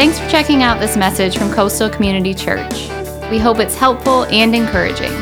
Thanks for checking out this message from Coastal Community Church. We hope it's helpful and encouraging.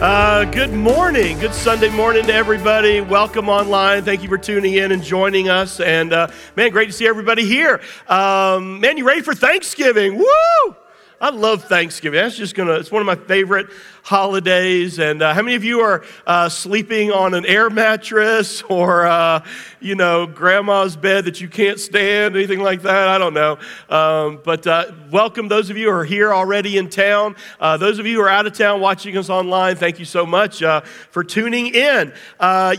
Uh, good morning. Good Sunday morning to everybody. Welcome online. Thank you for tuning in and joining us. And uh, man, great to see everybody here. Um, man, you ready for Thanksgiving? Woo! I love Thanksgiving. That's just gonna, it's one of my favorite holidays. And uh, how many of you are uh, sleeping on an air mattress or, uh, you know, grandma's bed that you can't stand, anything like that? I don't know. Um, but uh, welcome those of you who are here already in town. Uh, those of you who are out of town watching us online, thank you so much uh, for tuning in.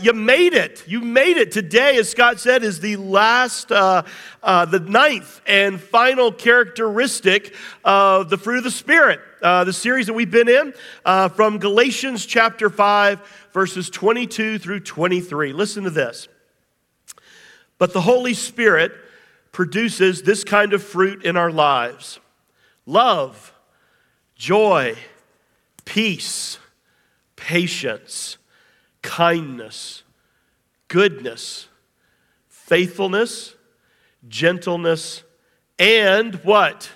you made it. You made it. Today, as Scott said, is the last, the ninth and final characteristic of the fruit of the Spirit uh, the series that we've been in uh, from Galatians chapter 5, verses 22 through 23. Listen to this. But the Holy Spirit produces this kind of fruit in our lives love, joy, peace, patience, kindness, goodness, faithfulness, gentleness, and what?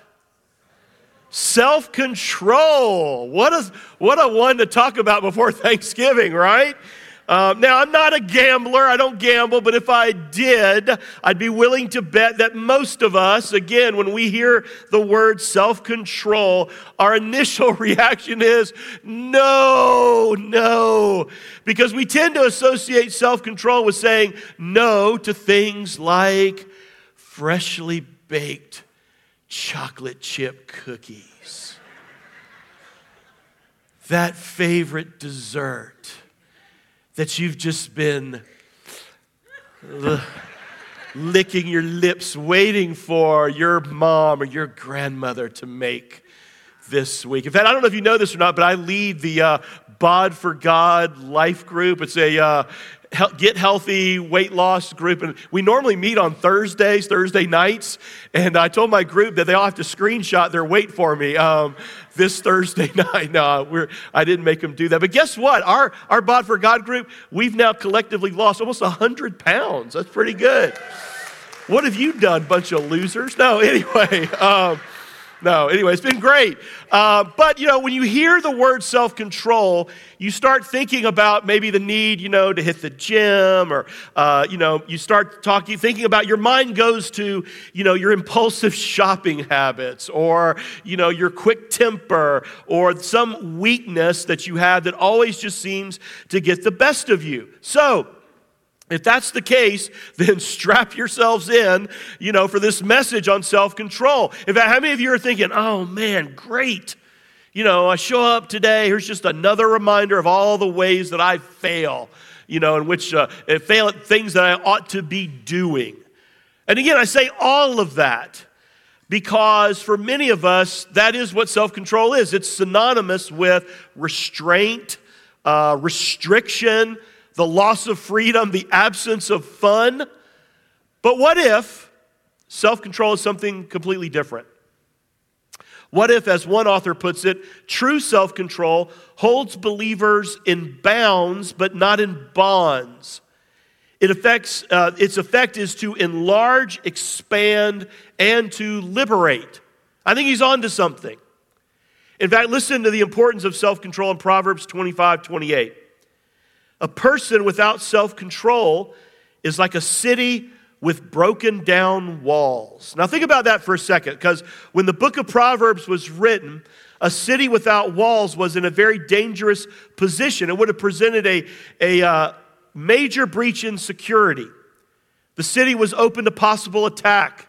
Self control. What, is, what a one to talk about before Thanksgiving, right? Uh, now, I'm not a gambler. I don't gamble, but if I did, I'd be willing to bet that most of us, again, when we hear the word self control, our initial reaction is no, no. Because we tend to associate self control with saying no to things like freshly baked chocolate chip cookies. That favorite dessert that you've just been licking your lips, waiting for your mom or your grandmother to make this week. In fact, I don't know if you know this or not, but I lead the uh, Bod for God life group. It's a uh, get healthy weight loss group and we normally meet on thursdays thursday nights and i told my group that they all have to screenshot their weight for me um, this thursday night. No we're, i didn't make them do that. But guess what? Our, our bod for god group we've now collectively lost almost 100 pounds. That's pretty good. What have you done bunch of losers? No anyway um, no, anyway, it's been great. Uh, but, you know, when you hear the word self control, you start thinking about maybe the need, you know, to hit the gym or, uh, you know, you start talking, thinking about your mind goes to, you know, your impulsive shopping habits or, you know, your quick temper or some weakness that you have that always just seems to get the best of you. So, if that's the case, then strap yourselves in, you know, for this message on self control. In fact, how many of you are thinking, oh man, great. You know, I show up today, here's just another reminder of all the ways that I fail, you know, in which uh, fail at things that I ought to be doing. And again, I say all of that because for many of us, that is what self control is. It's synonymous with restraint, uh, restriction, the loss of freedom, the absence of fun. But what if self control is something completely different? What if, as one author puts it, true self control holds believers in bounds but not in bonds? It affects, uh, its effect is to enlarge, expand, and to liberate. I think he's on to something. In fact, listen to the importance of self control in Proverbs 25 28. A person without self control is like a city with broken down walls. Now, think about that for a second, because when the book of Proverbs was written, a city without walls was in a very dangerous position. It would have presented a, a uh, major breach in security. The city was open to possible attack.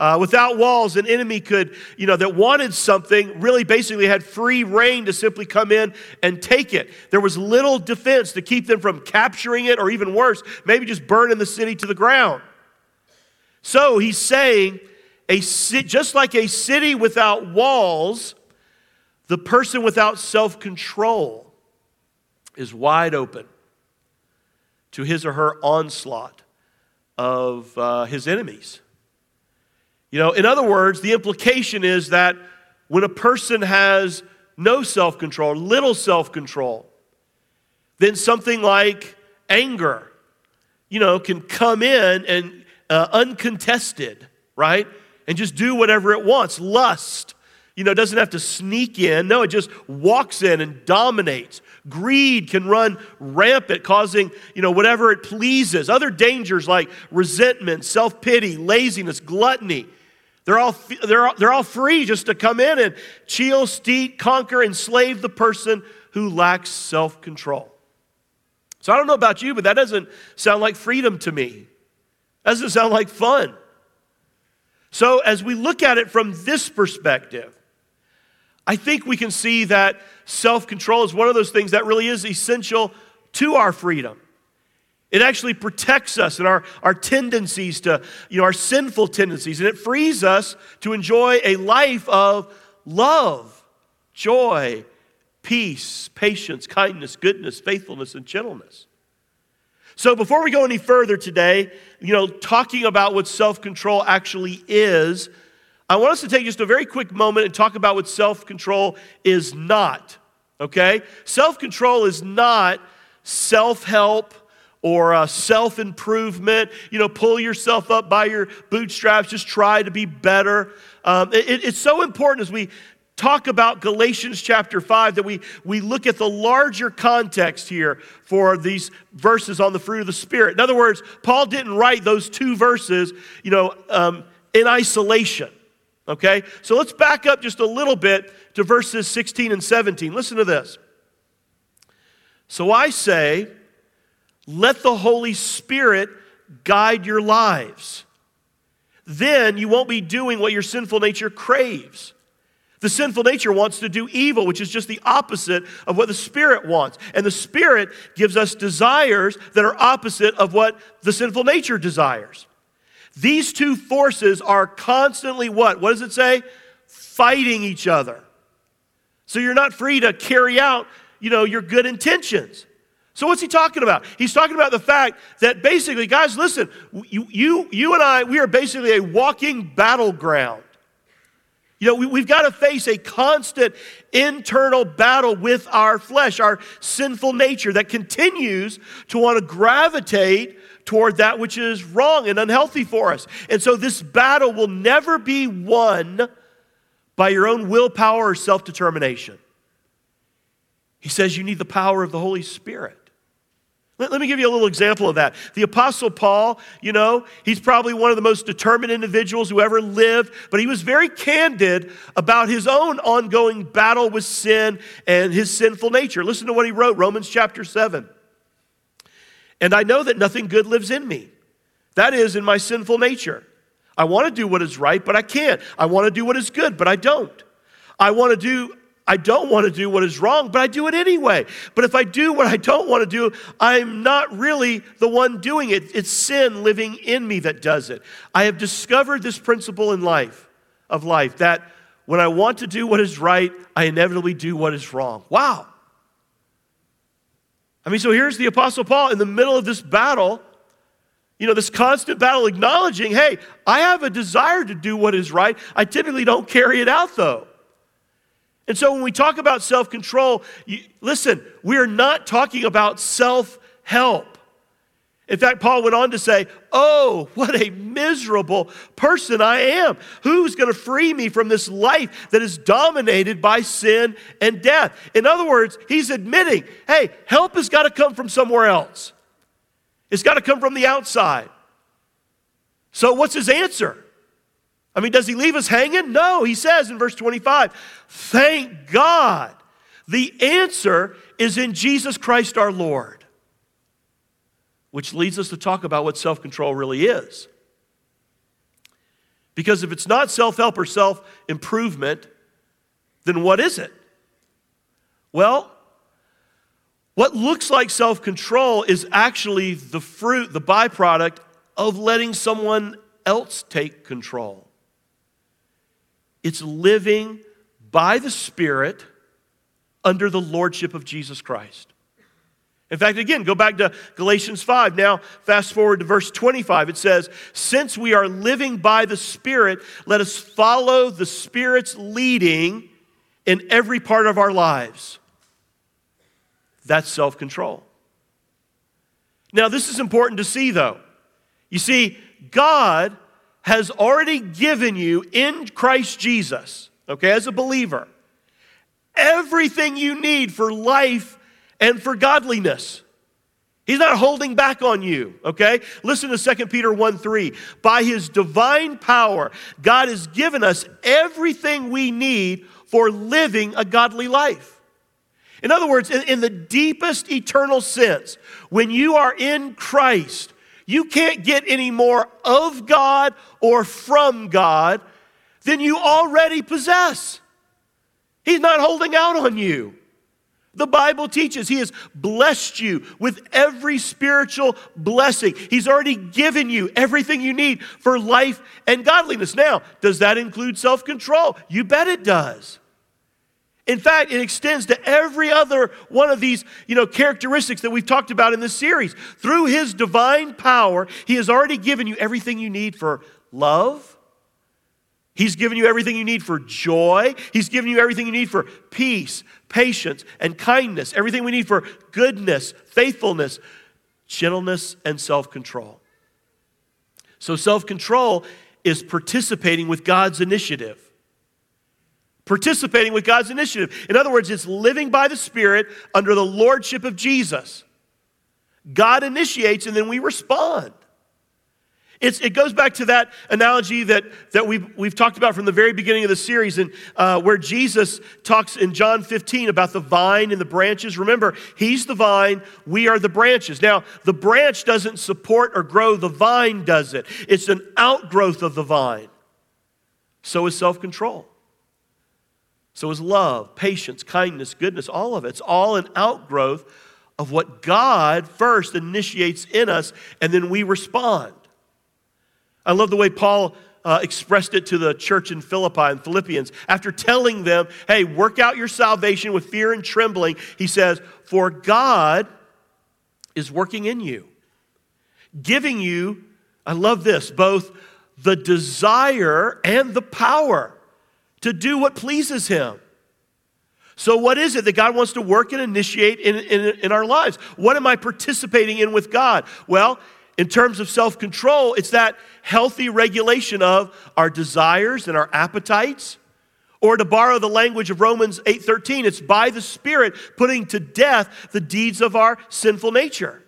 Uh, without walls, an enemy could, you know, that wanted something really basically had free reign to simply come in and take it. There was little defense to keep them from capturing it, or even worse, maybe just burning the city to the ground. So he's saying, a, just like a city without walls, the person without self control is wide open to his or her onslaught of uh, his enemies. You know, in other words, the implication is that when a person has no self control, little self control, then something like anger, you know, can come in and uh, uncontested, right? And just do whatever it wants. Lust, you know, doesn't have to sneak in. No, it just walks in and dominates. Greed can run rampant, causing, you know, whatever it pleases. Other dangers like resentment, self pity, laziness, gluttony. They're all, they're, all, they're all free just to come in and chill, steal, conquer, enslave the person who lacks self control. So I don't know about you, but that doesn't sound like freedom to me. That doesn't sound like fun. So as we look at it from this perspective, I think we can see that self control is one of those things that really is essential to our freedom. It actually protects us and our, our tendencies to, you know, our sinful tendencies, and it frees us to enjoy a life of love, joy, peace, patience, kindness, goodness, faithfulness, and gentleness. So before we go any further today, you know, talking about what self control actually is, I want us to take just a very quick moment and talk about what self control is not. Okay? Self control is not self help or uh, self improvement. You know, pull yourself up by your bootstraps, just try to be better. Um, it, it's so important as we talk about Galatians chapter 5 that we, we look at the larger context here for these verses on the fruit of the Spirit. In other words, Paul didn't write those two verses, you know, um, in isolation. Okay? So let's back up just a little bit to verses 16 and 17. Listen to this. So I say, let the Holy Spirit guide your lives. Then you won't be doing what your sinful nature craves. The sinful nature wants to do evil, which is just the opposite of what the Spirit wants. And the Spirit gives us desires that are opposite of what the sinful nature desires. These two forces are constantly what? What does it say? Fighting each other. So you're not free to carry out, you know, your good intentions. So what's he talking about? He's talking about the fact that basically, guys, listen, you, you, you and I, we are basically a walking battleground. You know, we, have got to face a constant internal battle with our flesh, our sinful nature that continues to want to gravitate toward that which is wrong and unhealthy for us. And so this battle will never be won by your own willpower or self determination. He says you need the power of the Holy Spirit. Let, let, me give you a little example of that. The Apostle Paul, you know, he's probably one of the most determined individuals who ever lived, but he was very candid about his own ongoing battle with sin and his sinful nature. Listen to what he wrote, Romans chapter 7. And I know that nothing good lives in me, that is, in my sinful nature. I want to do what is right, but I can't. I want to do what is good, but I don't. I want to do I don't want to do what is wrong, but I do it anyway. But if I do what I don't want to do, I'm not really the one doing it. It's sin living in me that does it. I have discovered this principle in life, of life, that when I want to do what is right, I inevitably do what is wrong. Wow. I mean, so here's the Apostle Paul in the middle of this battle, you know, this constant battle, acknowledging, hey, I have a desire to do what is right. I typically don't carry it out, though. And so when we talk about self control, listen, we are not talking about self help. In fact, Paul went on to say, Oh, what a miserable person I am. Who's going to free me from this life that is dominated by sin and death? In other words, he's admitting, hey, help has got to come from somewhere else. It's got to come from the outside. So, what's his answer? I mean, does he leave us hanging? No, he says in verse 25, thank God. The answer is in Jesus Christ our Lord, which leads us to talk about what self control really is. Because if it's not self help or self improvement, then what is it? Well, what looks like self control is actually the fruit, the byproduct of letting someone else take control. It's living by the Spirit under the lordship of Jesus Christ. In fact, again, go back to Galatians 5. Now, fast forward to verse 25. It says, Since we are living by the Spirit, let us follow the Spirit's leading in every part of our lives. That's self control. Now, this is important to see, though. You see, God has already given you in Christ Jesus, okay, as a believer, everything you need for life and for godliness. He's not holding back on you, okay? Listen to 2 Peter 1 3. By his divine power, God has given us everything we need for living a godly life. In other words, in, in, the deepest eternal sense, when you are in Christ, you can't get any more of God or from God than you already possess. He's not holding out on you. The Bible teaches He has blessed you with every spiritual blessing. He's already given you everything you need for life and godliness. Now, does that include self control? You bet it does. In fact, it extends to every other one of these, you know, characteristics that we've talked about in this series. Through his divine power, he has already given you everything you need for love. He's given you everything you need for joy. He's given you everything you need for peace, patience, and kindness. Everything we need for goodness, faithfulness, gentleness, and self control. So, self control is participating with God's initiative participating with God's initiative. In other words, it's living by the Spirit under the lordship of Jesus. God initiates and then we respond. It's, it goes back to that analogy that, that we've, we've talked about from the very beginning of the series, and uh, where Jesus talks in John 15 about the vine and the branches. Remember, He's the vine, we are the branches. Now, the branch doesn't support or grow, the vine does it. It's an outgrowth of the vine. So is self control. So is love, patience, kindness, goodness, all of it. It's all an outgrowth of what God first initiates in us, and then we respond. I love the way Paul uh, expressed it to the church in Philippi and Philippians. After telling them, hey, work out your salvation with fear and trembling, he says, For God is working in you, giving you, I love this, both the desire and the power to do what pleases Him. So, what is it that God wants to work and initiate in, in, in our lives? What am I participating in with God? Well, in terms of self control, it's that healthy regulation of our desires and our appetites. Or to borrow the language of Romans 8:13, it's by the Spirit putting to death the deeds of our sinful nature.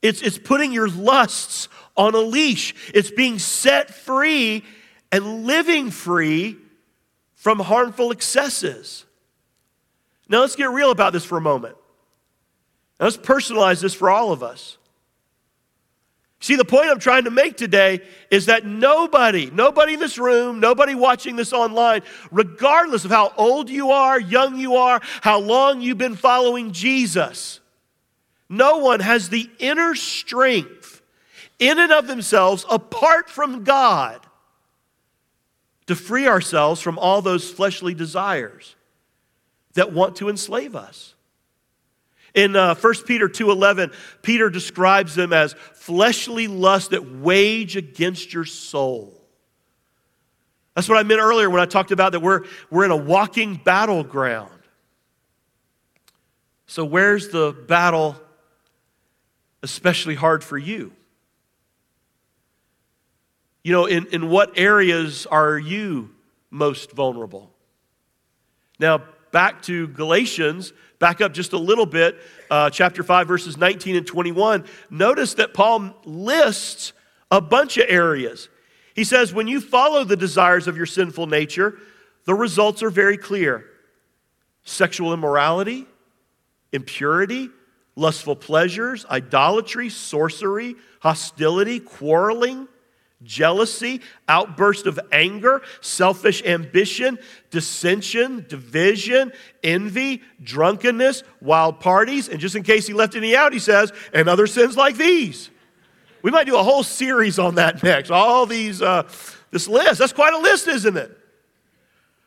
It's, it's putting your lusts on a leash. It's being set free and living free from harmful excesses. Now, let's get real about this for a moment. Now, let's personalize this for all of us. See, the point I'm trying to make today is that nobody, nobody in this room, nobody watching this online, regardless of how old you are, young you are, how long you've been following Jesus, no one has the inner strength in and of themselves apart from God to free ourselves from all those fleshly desires that want to enslave us. In uh, 1 Peter 2:11, Peter describes them as fleshly lusts that wage against your soul. That's what I meant earlier when I talked about that we're, we're in a walking battleground. So, where's the battle especially hard for you? You know, in, in what areas are you most vulnerable? Now, back to Galatians, back up just a little bit, uh, chapter 5, verses 19 and 21. Notice that Paul lists a bunch of areas. He says, when you follow the desires of your sinful nature, the results are very clear sexual immorality, impurity, lustful pleasures, idolatry, sorcery, hostility, quarreling jealousy, outburst of anger, selfish ambition, dissension, division, envy, drunkenness, wild parties. And just in case he left any out, he says, and other sins like these. We might do a whole series on that next. All these, uh, this list. That's quite a list, isn't it?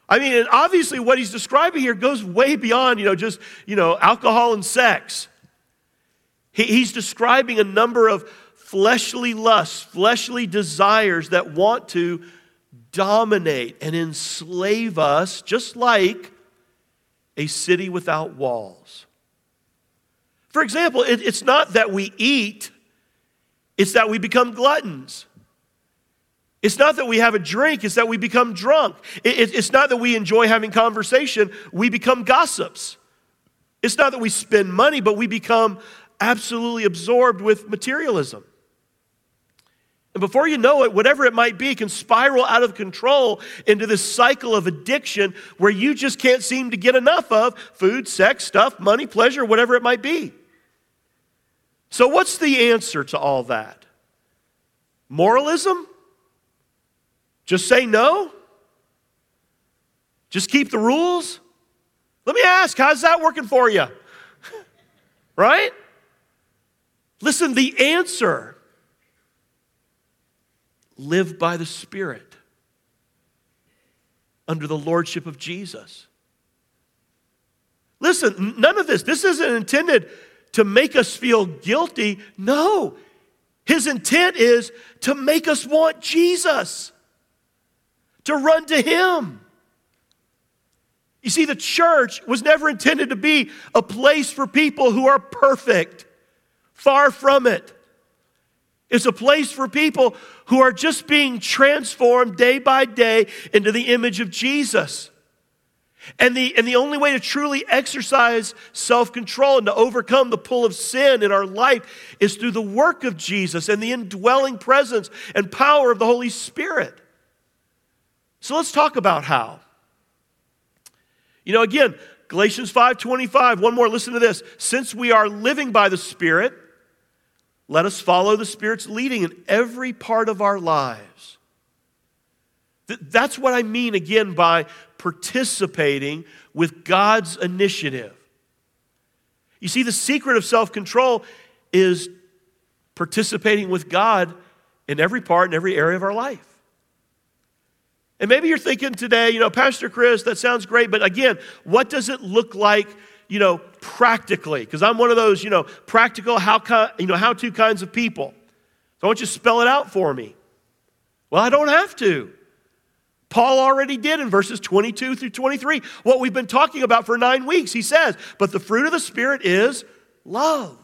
I mean, and obviously what he's describing here goes way beyond, you know, just, you know, alcohol and sex. He, he's describing a number of fleshly lusts, fleshly desires that want to dominate and enslave us, just like a city without walls. For example, it, it's not that we eat it's that we become gluttons. It's not that we have a drink, it's that we become drunk. it's not that we enjoy having conversation, we become gossips. It's not that we spend money, but we become absolutely absorbed with materialism. And before you know it, whatever it might be can spiral out of control into this cycle of addiction where you just can't seem to get enough of food, sex, stuff, money, pleasure, whatever it might be. So, what's the answer to all that? Moralism? Just say no? Just keep the rules? Let me ask, how's that working for you? right? Listen, the answer live by the Spirit under the lordship of Jesus. Listen, none of this, this isn't intended to make us feel guilty. No, his intent is to make us want Jesus, to run to him. You see, the church was never intended to be a place for people who are perfect. Far from it. It's a place for people who are just being transformed day by day into the image of Jesus. And the, and the only way to truly exercise self control and to overcome the pull of sin in our life is through the work of Jesus and the indwelling presence and power of the Holy Spirit. So let's talk about how. You know, again, Galatians 5:25, one more, listen to this. Since we are living by the Spirit, let us follow the Spirit's leading in every part of our lives. That's what I mean again by participating with God's initiative. You see, the secret of self control is participating with God in every part and every area of our life. And maybe you're thinking today, you know, Pastor Chris, that sounds great, but again, what does it look like, you know, practically? Because I'm one of those, you know, practical how you know how-to kinds of people. So I want you to spell it out for me. Well, I don't have to. Paul already did in verses 22 through 23 what we've been talking about for nine weeks. He says, But the fruit of the Spirit is love.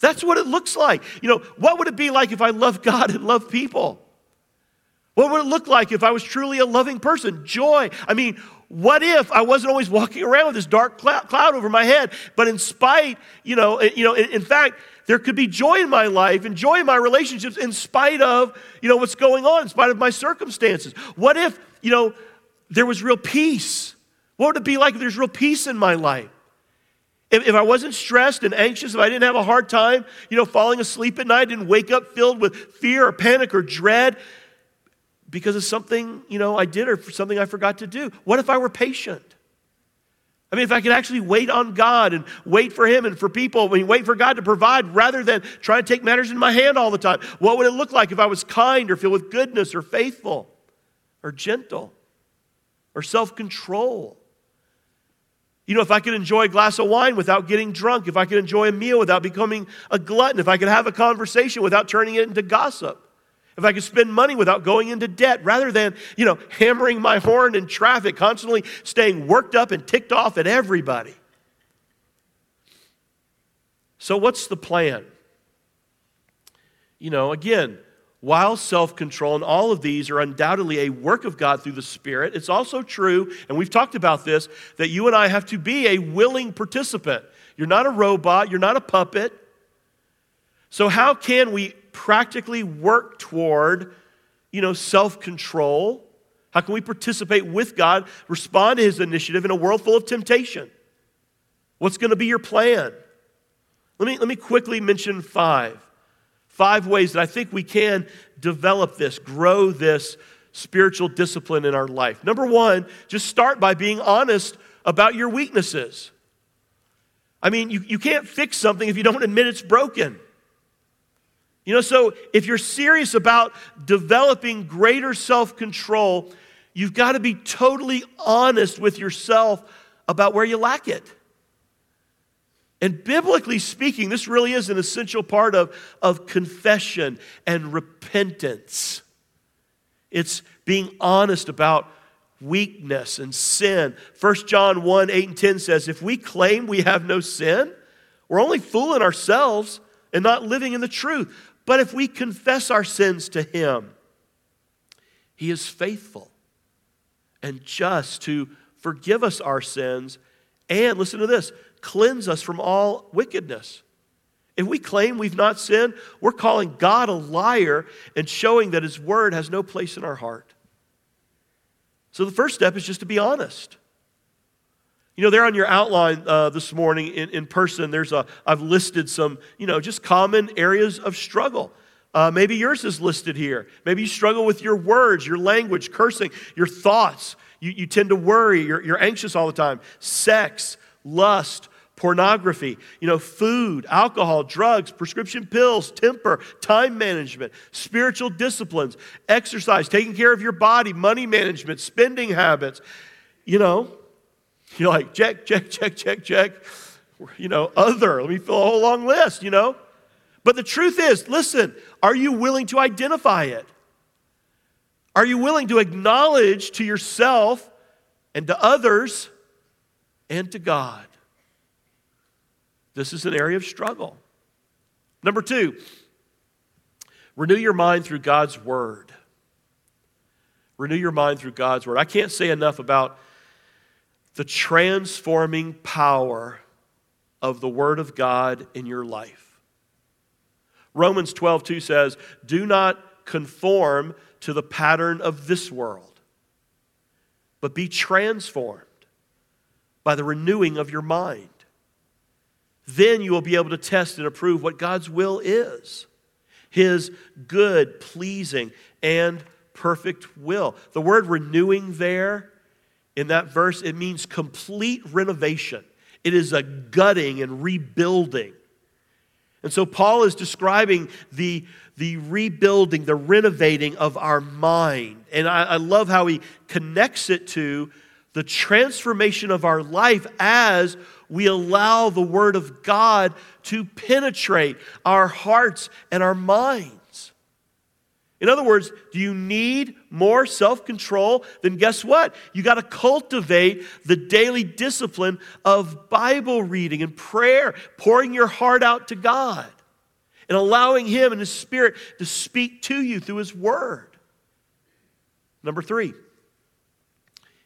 That's what it looks like. You know, what would it be like if I loved God and loved people? What would it look like if I was truly a loving person? Joy. I mean, what if I wasn't always walking around with this dark cloud over my head? But in spite, you know, you know, in fact, there could be joy in my life and joy in my relationships in spite of, you know, what's going on, in spite of my circumstances. What if, you know, there was real peace? What would it be like if there's real peace in my life? If, if I wasn't stressed and anxious, if I didn't have a hard time, you know, falling asleep at night, didn't wake up filled with fear or panic or dread, because of something, you know, I did or something I forgot to do? What if I were patient? I mean, if I could actually wait on God and wait for Him and for people, I mean, wait for God to provide rather than try to take matters in my hand all the time. What would it look like if I was kind or filled with goodness or faithful or gentle or self control? You know, if I could enjoy a glass of wine without getting drunk, if I could enjoy a meal without becoming a glutton, if I could have a conversation without turning it into gossip if I could spend money without going into debt rather than, you know, hammering my horn in traffic, constantly staying worked up and ticked off at everybody. So, what's the plan? You know, again, while self control and all of these are undoubtedly a work of God through the Spirit, it's also true, and we've talked about this, that you and I have to be a willing participant. You're not a robot, you're not a puppet. So, how can we practically work toward, you know, self-control? How can we participate with God, respond to his initiative in a world full of temptation? What's going to be your plan? Let me, let me quickly mention five. Five ways that I think we can develop this, grow this spiritual discipline in our life. Number one, just start by being honest about your weaknesses. I mean, you, you can't fix something if you don't admit it's broken. You know, so if you're serious about developing greater self control, you've got to be totally honest with yourself about where you lack it. And biblically speaking, this really is an essential part of, of confession and repentance. It's being honest about weakness and sin. 1 John 1 8 and 10 says, If we claim we have no sin, we're only fooling ourselves and not living in the truth. But if we confess our sins to Him, He is faithful and just to forgive us our sins and, listen to this, cleanse us from all wickedness. If we claim we've not sinned, we're calling God a liar and showing that His word has no place in our heart. So the first step is just to be honest. You know, there on your outline uh, this morning in, in person, there's a, I've listed some, you know, just common areas of struggle. Uh, maybe yours is listed here. Maybe you struggle with your words, your language, cursing, your thoughts. You, you tend to worry, you're, you're anxious all the time. Sex, lust, pornography, you know, food, alcohol, drugs, prescription pills, temper, time management, spiritual disciplines, exercise, taking care of your body, money management, spending habits. You know, you're like, check, check, check, check, check. You know, other. Let me fill a whole long list, you know. But the truth is, listen, are you willing to identify it? Are you willing to acknowledge to yourself and to others and to God? This is an area of struggle. Number two, renew your mind through God's Word. Renew your mind through God's Word. I can't say enough about the transforming power of the Word of God in your life. Romans 12, 2 says, Do not conform to the pattern of this world, but be transformed by the renewing of your mind. Then you will be able to test and approve what God's will is His good, pleasing, and perfect will. The word renewing there in that verse, it means complete renovation. It is a gutting and rebuilding. And so Paul is describing the, the rebuilding, the renovating of our mind. And I, I love how he connects it to the transformation of our life as we allow the Word of God to penetrate our hearts and our minds. In other words, do you need more self control? Then guess what? You got to cultivate the daily discipline of Bible reading and prayer, pouring your heart out to God and allowing Him and His Spirit to speak to you through His Word. Number three,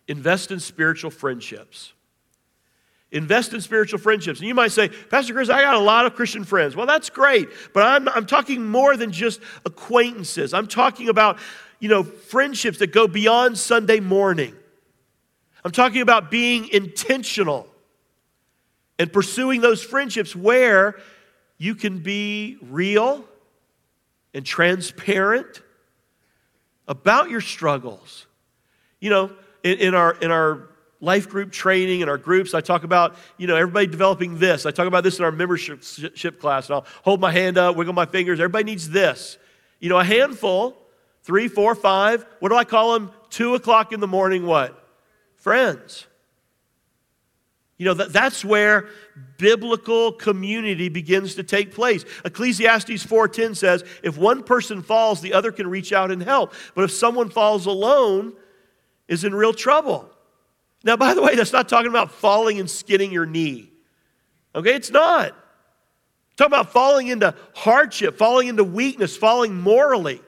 invest in spiritual friendships. Invest in spiritual friendships. And you might say, Pastor Chris, I got a lot of Christian friends. Well, that's great, but I'm, I'm talking more than just acquaintances. I'm talking about, you know, friendships that go beyond Sunday morning. I'm talking about being intentional and pursuing those friendships where you can be real and transparent about your struggles. You know, in, in our, in our life group training and our groups. I talk about, you know, everybody developing this. I talk about this in our membership class. And I'll hold my hand up, wiggle my fingers. Everybody needs this. You know, a handful, three, four, five. What do I call them? Two o'clock in the morning, what? Friends. You know, that, that's where biblical community begins to take place. Ecclesiastes 4:10 says, if one person falls, the other can reach out and help. But if someone falls alone, is in real trouble. Now, by the way, that's not talking about falling and skinning your knee. Okay, it's not. It's talking about falling into hardship, falling into weakness, falling morally.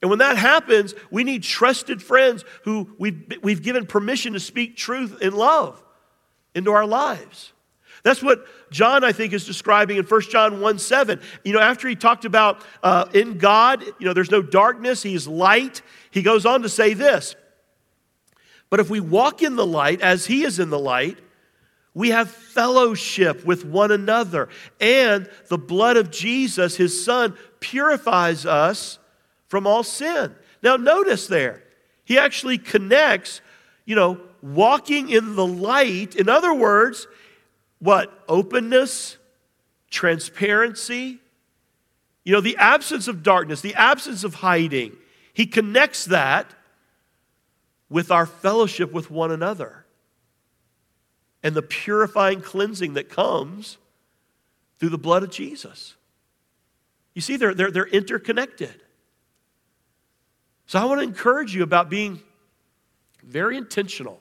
And when that happens, we need trusted friends who we've, we've given permission to speak truth in love into our lives. That's what John, I think, is describing in 1 John 1 7. You know, after he talked about uh, in God, you know, there's no darkness, he's light, he goes on to say this but if we walk in the light as he is in the light, we have fellowship with one another. And the blood of Jesus, his son, purifies us from all sin. Now, notice there, he actually connects, you know, walking in the light. In other words, what? Openness, transparency, you know, the absence of darkness, the absence of hiding. He connects that with our fellowship with one another and the purifying cleansing that comes through the blood of Jesus. You see, they're, they're, they're interconnected. So I want to encourage you about being very intentional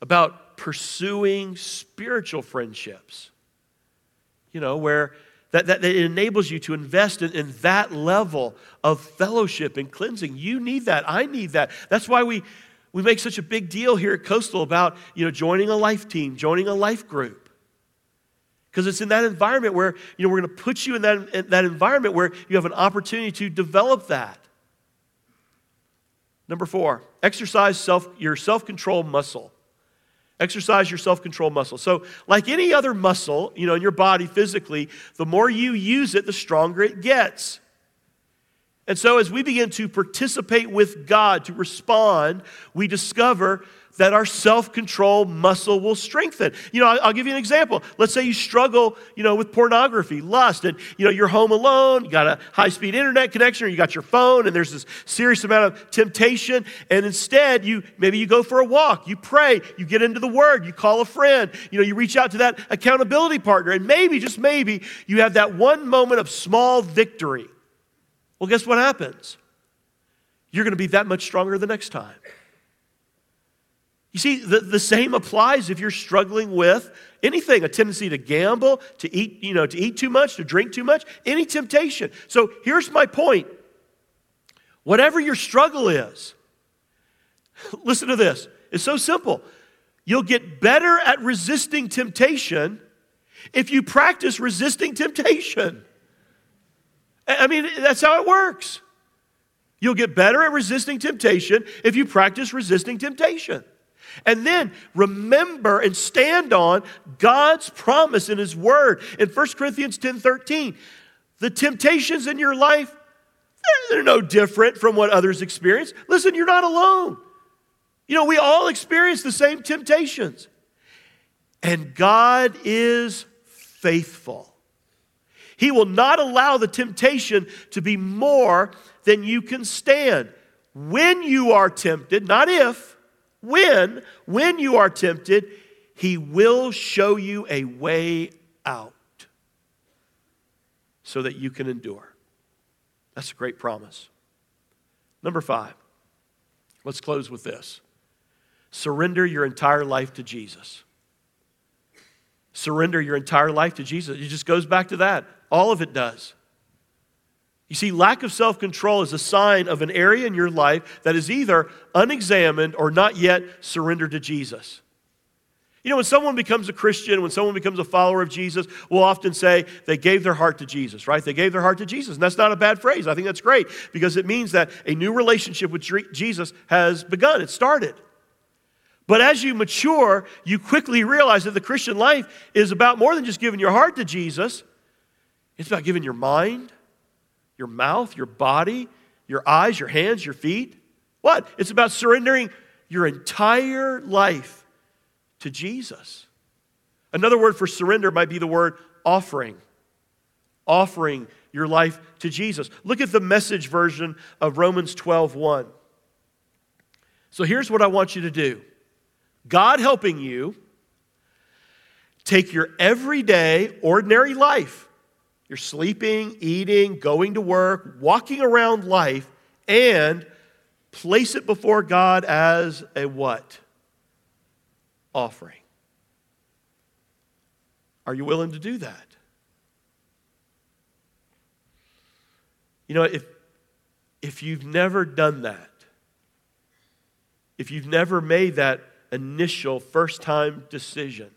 about pursuing spiritual friendships. You know, where that, that, it enables you to invest in, in that level of fellowship and cleansing. You need that. I need that. That's why we, we make such a big deal here at Coastal about you know, joining a life team, joining a life group. Because it's in that environment where you know, we're going to put you in that, in that environment where you have an opportunity to develop that. Number four, exercise self, your self control muscle. Exercise your self control muscle. So, like any other muscle, you know, in your body physically, the more you use it, the stronger it gets. And so, as we begin to participate with God, to respond, we discover that our self-control muscle will strengthen. You know, I'll, give you an example. Let's say you struggle, you know, with pornography, lust, and you know you're home alone. You got a high-speed internet connection, or you got your phone, and there's this serious amount of temptation. And instead, you maybe you go for a walk, you pray, you get into the Word, you call a friend, you know, you reach out to that accountability partner, and maybe just maybe you have that one moment of small victory. Well, guess what happens? You're going to be that much stronger the next time. You see, the, the same applies if you're struggling with anything, a tendency to gamble, to eat, you know, to eat too much, to drink too much, any temptation. So here's my point. Whatever your struggle is, listen to this. It's so simple. You'll get better at resisting temptation if you practice resisting temptation. I mean, that's how it works. You'll get better at resisting temptation if you practice resisting temptation. And then remember and stand on God's promise in His Word. In 1 Corinthians 10 13, the temptations in your life, they're, they're no different from what others experience. Listen, you're not alone. You know, we all experience the same temptations. And God is faithful. He will not allow the temptation to be more than you can stand. When you are tempted, not if, when, when you are tempted, he will show you a way out so that you can endure. That's a great promise. Number five, let's close with this surrender your entire life to Jesus. Surrender your entire life to Jesus. It just goes back to that. All of it does. You see, lack of self control is a sign of an area in your life that is either unexamined or not yet surrendered to Jesus. You know, when someone becomes a Christian, when someone becomes a follower of Jesus, we'll often say they gave their heart to Jesus, right? They gave their heart to Jesus. And that's not a bad phrase. I think that's great because it means that a new relationship with Jesus has begun, it started. But as you mature, you quickly realize that the Christian life is about more than just giving your heart to Jesus, it's about giving your mind, your mouth, your body, your eyes, your hands, your feet. What? It's about surrendering your entire life to Jesus. Another word for surrender might be the word offering. Offering your life to Jesus. Look at the message version of Romans 12 1. So here's what I want you to do God helping you take your everyday, ordinary life you're sleeping, eating, going to work, walking around life, and place it before God as a what? Offering. Are you willing to do that? You know, if, if you've never done that, if you've never made that initial first time decision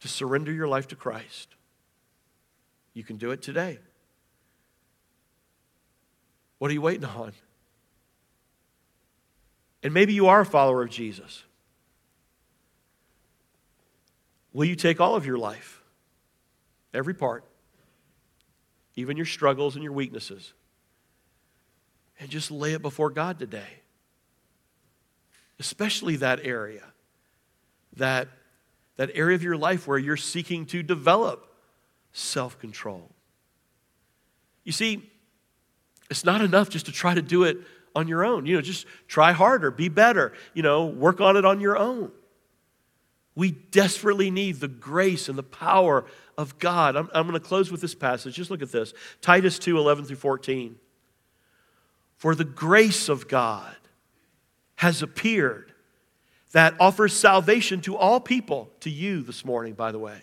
to surrender your life to Christ, you can do it today. What are you waiting on? And maybe you are a follower of Jesus. Will you take all of your life, every part, even your struggles and your weaknesses, and just lay it before God today? Especially that area, that, that area of your life where you're seeking to develop self control. You see, it's not enough just to try to do it on your own. You know, just try harder, be better, you know, work on it on your own. We desperately need the grace and the power of God. I'm, I'm going to close with this passage. Just look at this Titus 2 11 through 14. For the grace of God has appeared that offers salvation to all people, to you this morning, by the way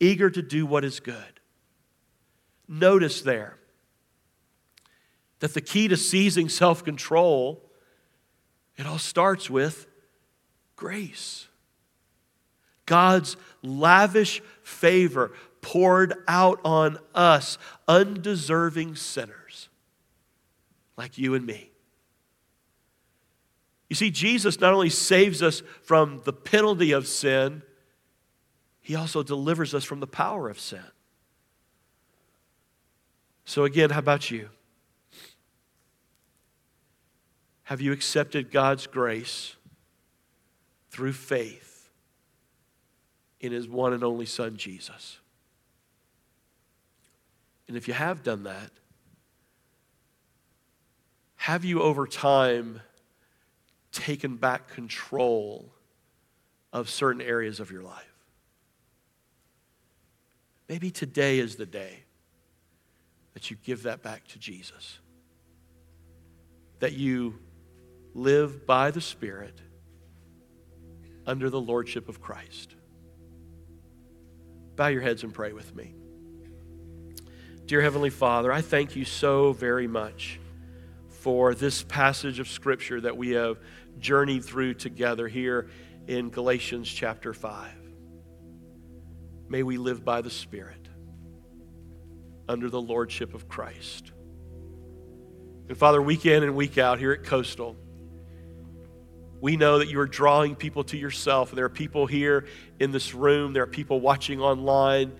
eager to do what is good. Notice there that the key to seizing self control, it all starts with grace. God's lavish favor poured out on us, undeserving sinners like you and me. You see, Jesus not only saves us from the penalty of sin, he also delivers us from the power of sin. So, again, how about you? Have you accepted God's grace through faith in His one and only Son, Jesus? And if you have done that, have you over time taken back control of certain areas of your life? Maybe today is the day that you give that back to Jesus. That you live by the Spirit under the Lordship of Christ. Bow your heads and pray with me. Dear Heavenly Father, I thank you so very much for this passage of Scripture that we have journeyed through together here in Galatians chapter 5. May we live by the Spirit under the Lordship of Christ. And Father, week in and week out here at Coastal, we know that you are drawing people to yourself. There are people here in this room, there are people watching online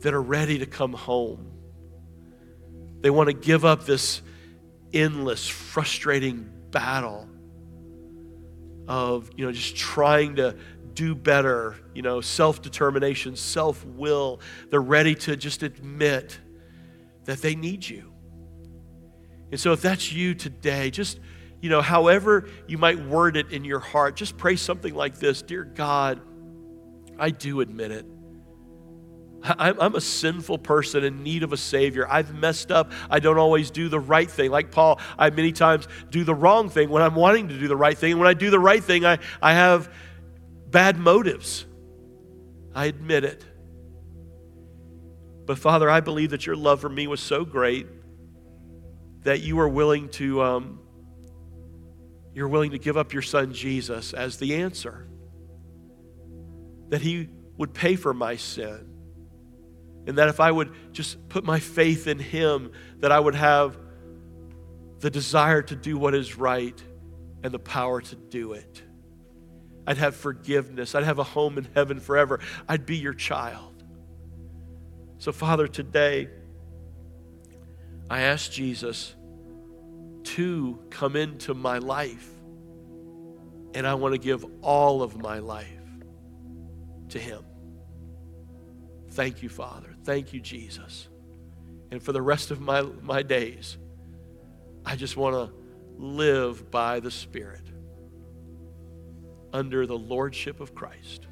that are ready to come home. They want to give up this endless, frustrating battle of, you know, just trying to do better, you know, self determination, self will. They're ready to just admit that they need you. And so, if that's you today, just, you know, however you might word it in your heart, just pray something like this Dear God, I do admit it. I'm a sinful person in need of a Savior. I've messed up. I don't always do the right thing. Like Paul, I many times do the wrong thing when I'm wanting to do the right thing. And when I do the right thing, I, I have bad motives. I admit it. But Father, I believe that your love for me was so great that you are willing to um, you're willing to give up your son Jesus as the answer. That he would pay for my sin and that if I would just put my faith in Him, that I would have the desire to do what is right and the power to do it. I'd have forgiveness. I'd have a home in heaven forever. I'd be your child. So, Father, today, I ask Jesus to come into my life, and I want to give all of my life to Him. Thank you, Father. Thank you, Jesus. And for the rest of my, my days, I just want to live by the Spirit under the Lordship of Christ.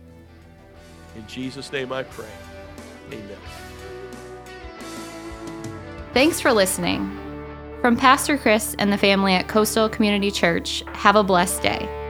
In Jesus' name I pray. Amen. Thanks for listening. From Pastor Chris and the family at Coastal Community Church, have a blessed day.